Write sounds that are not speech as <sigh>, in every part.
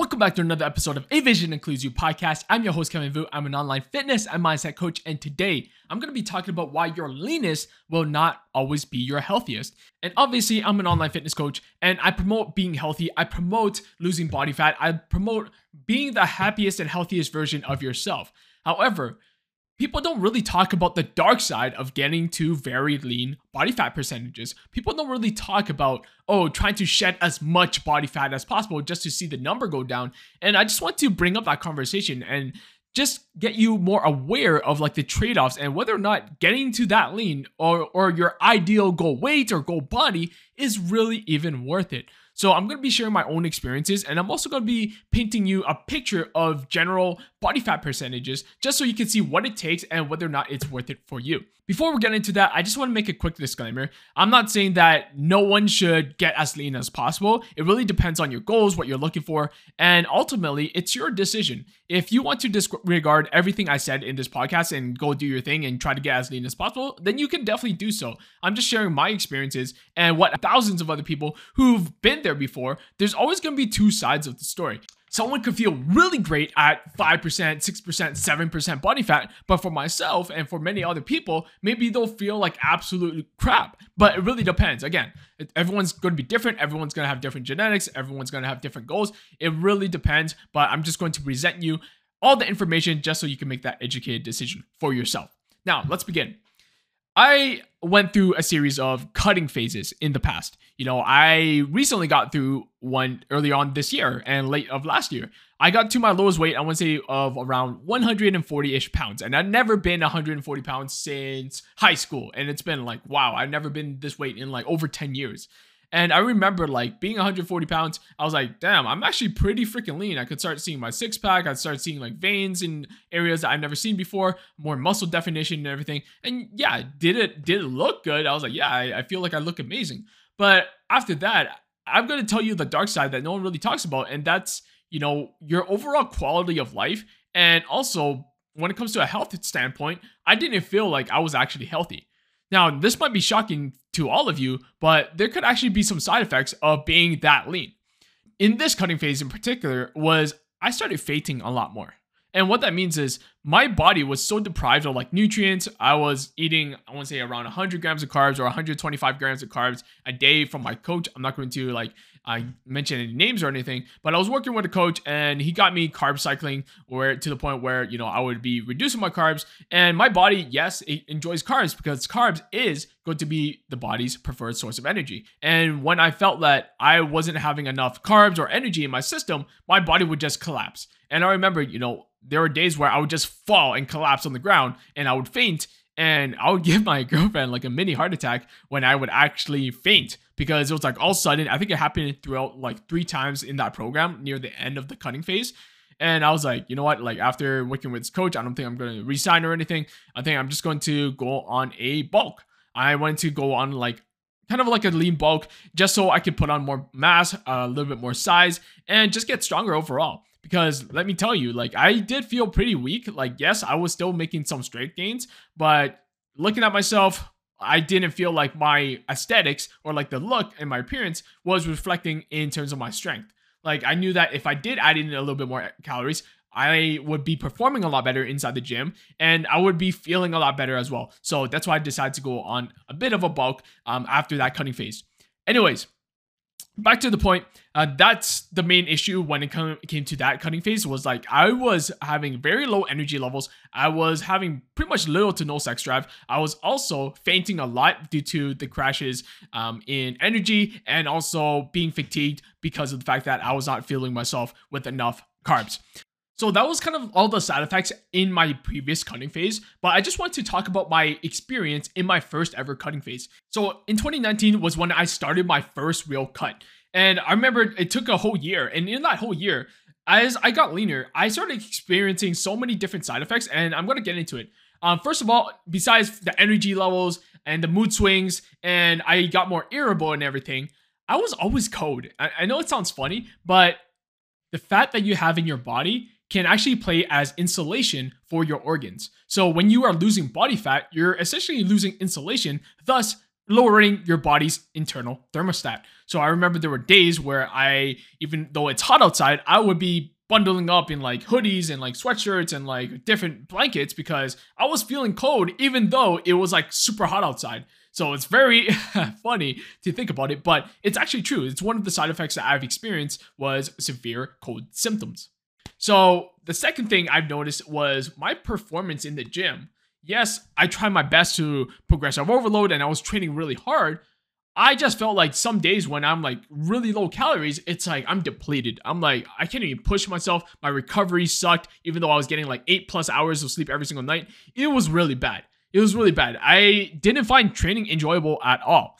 Welcome back to another episode of A Vision Includes You podcast. I'm your host, Kevin Vu. I'm an online fitness and mindset coach, and today I'm going to be talking about why your leanest will not always be your healthiest. And obviously, I'm an online fitness coach and I promote being healthy. I promote losing body fat. I promote being the happiest and healthiest version of yourself. However, people don't really talk about the dark side of getting to very lean body fat percentages. People don't really talk about, oh, trying to shed as much body fat as possible just to see the number go down. And I just want to bring up that conversation and just get you more aware of like the trade-offs and whether or not getting to that lean or or your ideal goal weight or goal body is really even worth it. So I'm going to be sharing my own experiences and I'm also going to be painting you a picture of general body fat percentages just so you can see what it takes and whether or not it's worth it for you. Before we get into that, I just want to make a quick disclaimer. I'm not saying that no one should get as lean as possible. It really depends on your goals, what you're looking for, and ultimately, it's your decision. If you want to disregard everything I said in this podcast and go do your thing and try to get as lean as possible, then you can definitely do so. I'm just sharing my experiences and what thousands of other people who've been there before. There's always going to be two sides of the story someone could feel really great at 5%, 6%, 7% body fat. But for myself and for many other people, maybe they'll feel like absolute crap. But it really depends. Again, everyone's going to be different. Everyone's going to have different genetics. Everyone's going to have different goals. It really depends. But I'm just going to present you all the information just so you can make that educated decision for yourself. Now, let's begin. I went through a series of cutting phases in the past. You know, I recently got through one early on this year and late of last year. I got to my lowest weight, I want to say, of around 140 ish pounds. And I've never been 140 pounds since high school. And it's been like, wow, I've never been this weight in like over 10 years. And I remember like being 140 pounds, I was like, damn, I'm actually pretty freaking lean. I could start seeing my six pack. I'd start seeing like veins in areas that I've never seen before, more muscle definition and everything. And yeah, did it did it look good? I was like, yeah, I, I feel like I look amazing. But after that, I'm gonna tell you the dark side that no one really talks about, and that's you know your overall quality of life, and also when it comes to a health standpoint, I didn't feel like I was actually healthy. Now, this might be shocking to all of you, but there could actually be some side effects of being that lean. In this cutting phase in particular was I started fainting a lot more. And what that means is my body was so deprived of like nutrients. I was eating, I want to say around 100 grams of carbs or 125 grams of carbs a day from my coach. I'm not going to like I mention any names or anything, but I was working with a coach and he got me carb cycling where to the point where, you know, I would be reducing my carbs and my body, yes, it enjoys carbs because carbs is going to be the body's preferred source of energy. And when I felt that I wasn't having enough carbs or energy in my system, my body would just collapse. And I remember, you know, there were days where I would just fall and collapse on the ground and I would faint and I would <laughs> give my girlfriend like a mini heart attack when I would actually faint because it was like all sudden. I think it happened throughout like three times in that program near the end of the cutting phase. And I was like, you know what? Like after working with this coach, I don't think I'm going to resign or anything. I think I'm just going to go on a bulk. I wanted to go on like kind of like a lean bulk just so I could put on more mass, a little bit more size, and just get stronger overall because let me tell you, like I did feel pretty weak. Like, yes, I was still making some strength gains, but looking at myself, I didn't feel like my aesthetics or like the look and my appearance was reflecting in terms of my strength. Like I knew that if I did add in a little bit more calories, I would be performing a lot better inside the gym and I would be feeling a lot better as well. So that's why I decided to go on a bit of a bulk um, after that cutting phase. Anyways, back to the point uh, that's the main issue when it come, came to that cutting phase was like i was having very low energy levels. I was having pretty much little to no sex drive. I was also fainting a lot due to the crashes um, in energy and also being fatigued because of the fact that i was not feeling myself with enough carbs so that was kind of all the side effects in my previous cutting phase, but I just want to talk about my experience in my first ever cutting phase. So in 2019 was when I started my first real cut. And I remember it took a whole year. And in that whole year, as I got leaner, I started experiencing so many different side effects, and I'm gonna get into it. Um, first of all, besides the energy levels and the mood swings, and I got more irritable and everything, I was always cold. I, I know it sounds funny, but the fat that you have in your body can actually play as insulation for your organs. So when you are losing body fat, you're essentially losing insulation, thus lowering your body's internal thermostat. So I remember there were days where I, even though it's hot outside, I would be bundling up in like hoodies and like sweatshirts and like different blankets because I was feeling cold even though it was like super hot outside. So it's very <laughs> funny to think about it, but it's actually true. It's one of the side effects that I've experienced was severe cold symptoms. So the second thing I've noticed was my performance in the gym. Yes, I tried my best to progressive overload and I was training really hard. I just felt like some days when I'm like really low calories, it's like I'm depleted. I'm like, I can't even push myself. My recovery sucked, even though I was getting like eight plus hours of sleep every single night. It was really bad. It was really bad. I didn't find training enjoyable at all.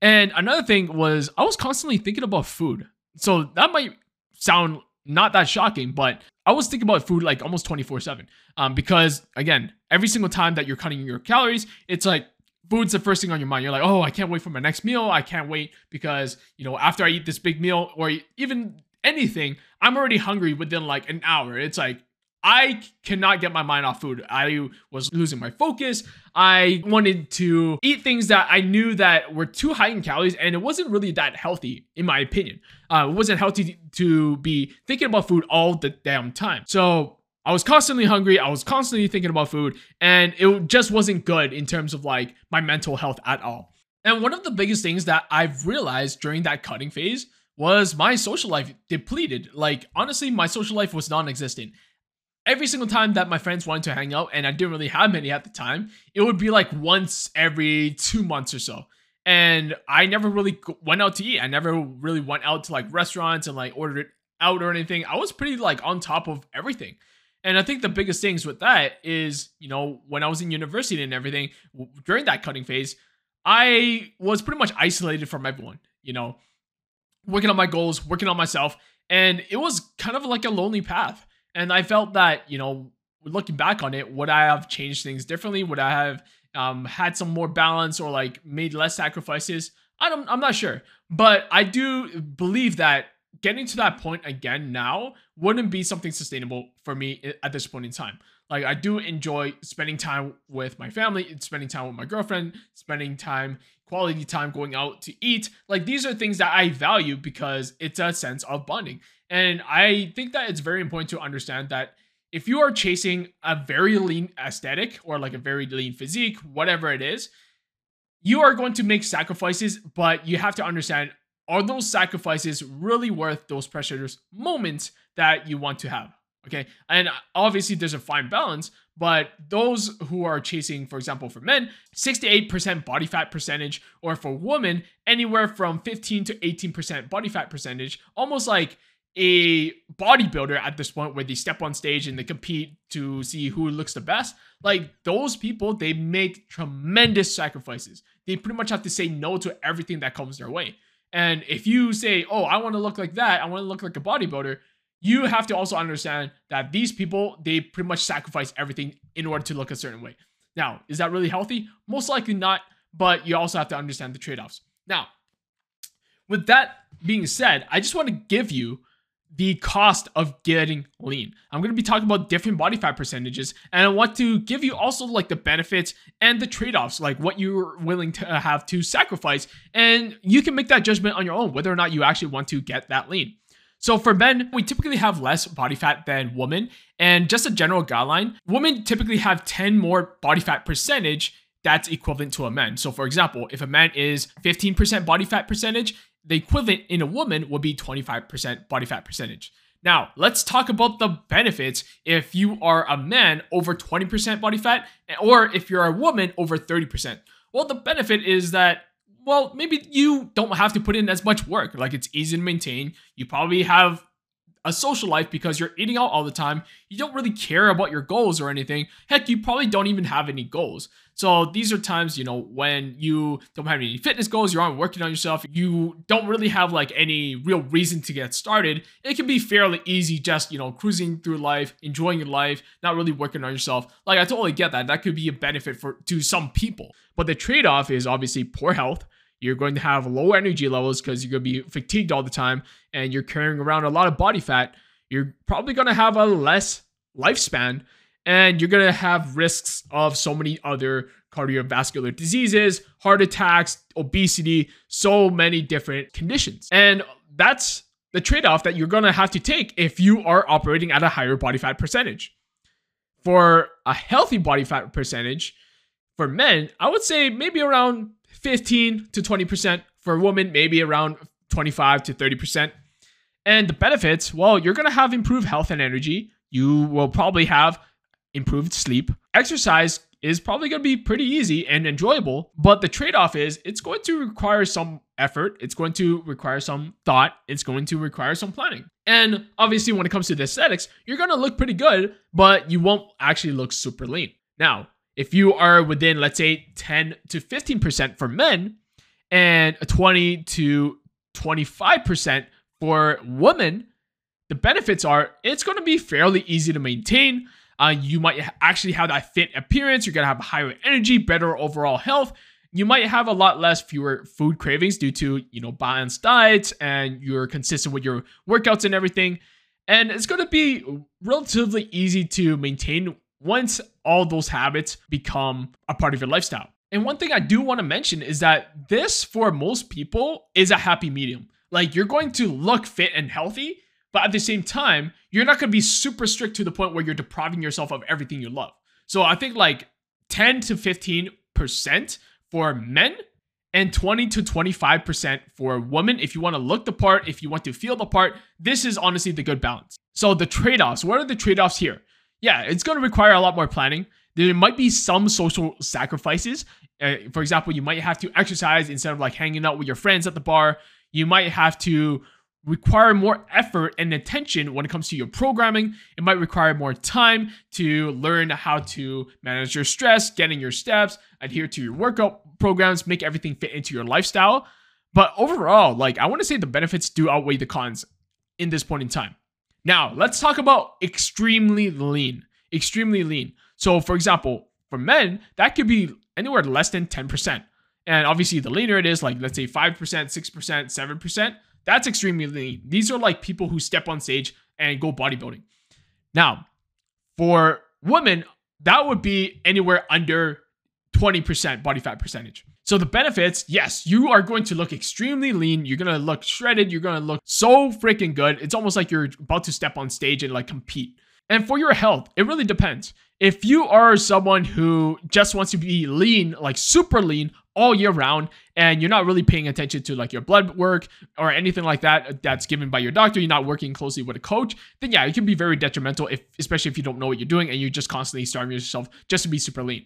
And another thing was I was constantly thinking about food. So that might sound not that shocking, but I was thinking about food like almost 24 7. Um, because again, every single time that you're cutting your calories, it's like food's the first thing on your mind. You're like, oh, I can't wait for my next meal. I can't wait because, you know, after I eat this big meal or even anything, I'm already hungry within like an hour. It's like, I cannot get my mind off food. I was losing my focus. I wanted to eat things that I knew that were too high in calories, and it wasn't really that healthy, in my opinion. Uh, it wasn't healthy to be thinking about food all the damn time. So I was constantly hungry. I was constantly thinking about food, and it just wasn't good in terms of like my mental health at all. And one of the biggest things that I've realized during that cutting phase was my social life depleted. Like, honestly, my social life was non existent every single time that my friends wanted to hang out, and I didn't really have many at the time, it would be like once every two months or so. And I never really went out to eat. I never really went out to like restaurants and like ordered out or anything. I was pretty like on top of everything. And I think the biggest things with that is, you know, when I was in university and everything, during that cutting phase, I was pretty much isolated from everyone, you know, working on my goals, working on myself. And it was kind of like a lonely path. And I felt that, you know, looking back on it, would I have changed things differently? Would I have um, had some more balance or like made less sacrifices? I don't, I'm not sure. But I do believe that getting to that point again now wouldn't be something sustainable for me at this point in time. Like I do enjoy spending time with my family, spending time with my girlfriend, spending time quality time going out to eat. Like these are things that I value because it's a sense of bonding. And I think that it's very important to understand that if you are chasing a very lean aesthetic or like a very lean physique, whatever it is, you are going to make sacrifices, but you have to understand are those sacrifices really worth those precious moments that you want to have? Okay. And obviously, there's a fine balance, but those who are chasing, for example, for men, 68% body fat percentage, or for women, anywhere from 15 to 18% body fat percentage, almost like a bodybuilder at this point where they step on stage and they compete to see who looks the best. Like those people they make tremendous sacrifices. They pretty much have to say no to everything that comes their way. And if you say oh i want to look like that. I want to look like a bodybuilder you have to also understand that these people they pretty much sacrifice everything in order to look a certain way now is that really healthy most likely not but you also have to understand the trade-offs now with that being said i just want to give you the cost of getting lean. I'm going to be talking about different body fat percentages and I want to give you also like the benefits and the trade-offs, like what you're willing to uh, have to sacrifice and you can make that judgment on your own whether or not you actually want to get that lean. So for men, we typically have less body fat than women and just a general guideline, women typically have 10 more body fat percentage that's equivalent to a man. So for example, if a man is 15% body fat percentage, the equivalent in a woman would be 25% body fat percentage. Now, let's talk about the benefits if you are a man over 20% body fat or if you're a woman over 30%. Well, the benefit is that well, maybe you don't have to put in as much work. Like it's easy to maintain. You probably have a social life because you're eating out all the time. You don't really care about your goals or anything. Heck, you probably don't even have any goals. So these are times, you know, when you don't have any fitness goals, you're on working on yourself, you don't really have like any real reason to get started. It can be fairly easy just, you know, cruising through life, enjoying your life, not really working on yourself. Like I totally get that. That could be a benefit for to some people. But the trade-off is obviously poor health. You're going to have low energy levels because you're going to be fatigued all the time and you're carrying around a lot of body fat. You're probably going to have a less lifespan and you're going to have risks of so many other cardiovascular diseases, heart attacks, obesity, so many different conditions. And that's the trade off that you're going to have to take if you are operating at a higher body fat percentage. For a healthy body fat percentage, for men, I would say maybe around 15 to 20%. For a woman, maybe around 25 to 30%. And the benefits, well, you're going to have improved health and energy. You will probably have improved sleep. Exercise is probably going to be pretty easy and enjoyable, but the trade off is it's going to require some effort, it's going to require some thought, it's going to require some planning. And obviously, when it comes to the aesthetics, you're going to look pretty good, but you won't actually look super lean. Now, if you are within, let's say, 10 to 15% for men and 20 to 25% for women, the benefits are it's going to be fairly easy to maintain. Uh, you might actually have that fit appearance. You're going to have higher energy, better overall health. You might have a lot less fewer food cravings due to, you know, balanced diets and you're consistent with your workouts and everything. And it's going to be relatively easy to maintain once all those habits become a part of your lifestyle. And one thing I do want to mention is that this, for most people, is a happy medium. Like you're going to look fit and healthy, but at the same time, you're not going to be super strict to the point where you're depriving yourself of everything you love. So I think like 10 to 15% for men and 20 to 25% for women. If you want to look the part, if you want to feel the part, this is honestly the good balance. So the trade offs, what are the trade offs here? Yeah, it's going to require a lot more planning. There might be some social sacrifices. Uh, for example, you might have to exercise instead of like hanging out with your friends at the bar. You might have to require more effort and attention when it comes to your programming. It might require more time to learn how to manage your stress, get in your steps, adhere to your workout programs, make everything fit into your lifestyle. But overall, like I want to say the benefits do outweigh the cons in this point in time. Now, let's talk about extremely lean. Extremely lean. So, for example, for men, that could be anywhere less than 10%. And obviously, the leaner it is, like let's say 5%, 6%, 7%, that's extremely lean. These are like people who step on stage and go bodybuilding. Now, for women, that would be anywhere under 20% body fat percentage. So the benefits, yes, you are going to look extremely lean. You're going to look shredded. You're going to look so freaking good. It's almost like you're about to step on stage and like compete. And for your health, it really depends. If you are someone who just wants to be lean, like super lean all year round, and you're not really paying attention to like your blood work or anything like that uh, that's given by your doctor, you're not working closely with a coach, then yeah, it can be very detrimental if especially if you don't know what you're doing and you're just constantly starving yourself just to be super lean.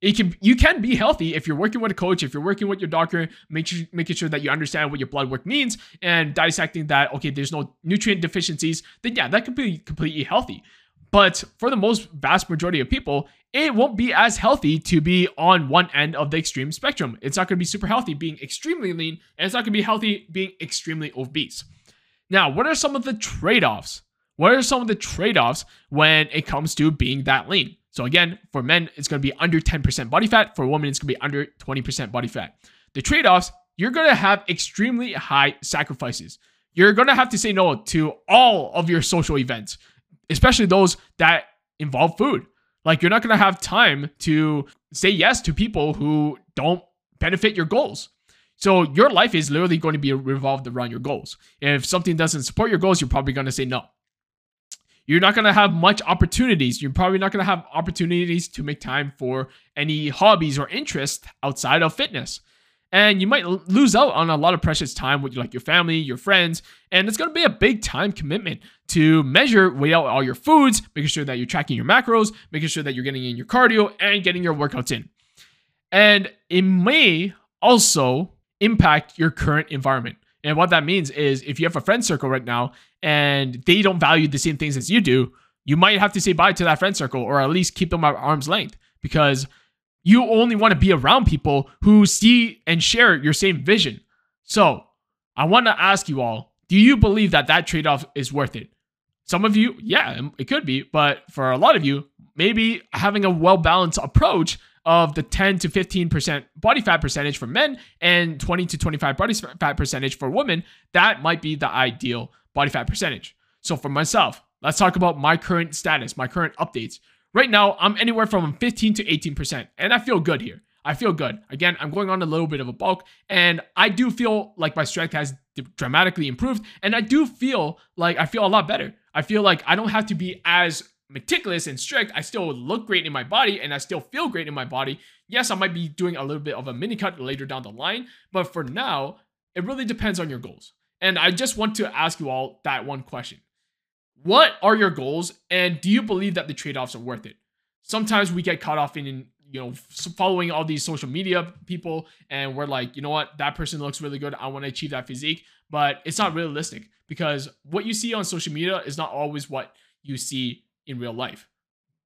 It can you can be healthy if you're working with a coach, if you're working with your doctor, make sure making sure that you understand what your blood work means and dissecting that okay, there's no nutrient deficiencies, then yeah, that could be completely healthy. But for the most vast majority of people, it won't be as healthy to be on one end of the extreme spectrum. It's not going to be super healthy being extremely lean, and it's not going to be healthy being extremely obese. Now, what are some of the trade offs? What are some of the trade offs when it comes to being that lean? So, again, for men, it's going to be under 10% body fat. For women, it's going to be under 20% body fat. The trade offs, you're going to have extremely high sacrifices. You're going to have to say no to all of your social events especially those that involve food. Like you're not going to have time to say yes to people who don't benefit your goals. So your life is literally going to be revolved around your goals. If something doesn't support your goals, you're probably going to say no. You're not going to have much opportunities. You're probably not going to have opportunities to make time for any hobbies or interests outside of fitness and you might lose out on a lot of precious time with like your family, your friends, and it's going to be a big time commitment to measure, weigh out all your foods, making sure that you're tracking your macros, making sure that you're getting in your cardio and getting your workouts in. And it may also impact your current environment. And what that means is if you have a friend circle right now and they don't value the same things as you do, you might have to say bye to that friend circle or at least keep them at arm's length because you only want to be around people who see and share your same vision. So I want to ask you all do you believe that that trade off is worth it? Some of you, yeah, it could be. But for a lot of you, maybe having a well balanced approach of the 10 to 15% body fat percentage for men and 20 to 25 body fat percentage for women, that might be the ideal body fat percentage. So for myself, let's talk about my current status, my current updates. Right now, I'm anywhere from 15 to 18%, and I feel good here. I feel good. Again, I'm going on a little bit of a bulk, and I do feel like my strength has dramatically improved, and I do feel like I feel a lot better. I feel like I don't have to be as meticulous and strict. I still look great in my body, and I still feel great in my body. Yes, I might be doing a little bit of a mini cut later down the line, but for now, it really depends on your goals. And I just want to ask you all that one question. What are your goals, and do you believe that the trade offs are worth it? Sometimes we get caught off in you know following all these social media people and we're like you know what that person looks really good i want to achieve that physique but it's not realistic because what you see on social media is not always what you see in real life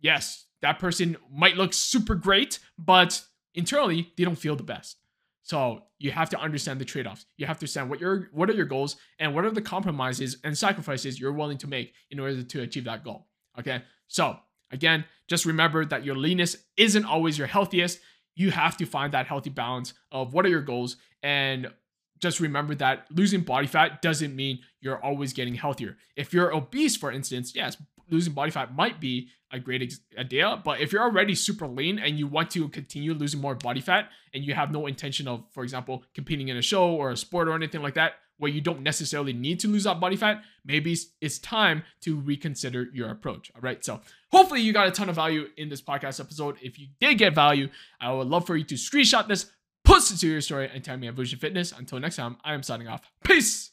yes that person might look super great but internally they don't feel the best so you have to understand the trade-offs you have to understand what your what are your goals and what are the compromises and sacrifices you're willing to make in order to achieve that goal okay so Again, just remember that your leanness isn't always your healthiest. You have to find that healthy balance of what are your goals and just remember that losing body fat doesn't mean you're always getting healthier. If you're obese, for instance, yes, losing body fat might be a great idea. But if you're already super lean and you want to continue losing more body fat and you have no intention of, for example, competing in a show or a sport or anything like that, where you don't necessarily need to lose that body fat, maybe it's time to reconsider your approach. All right. So hopefully you got a ton of value in this podcast episode. If you did get value, I would love for you to screenshot this, post it to your story, and tag me at Vusion Fitness. Until next time, I am signing off. Peace.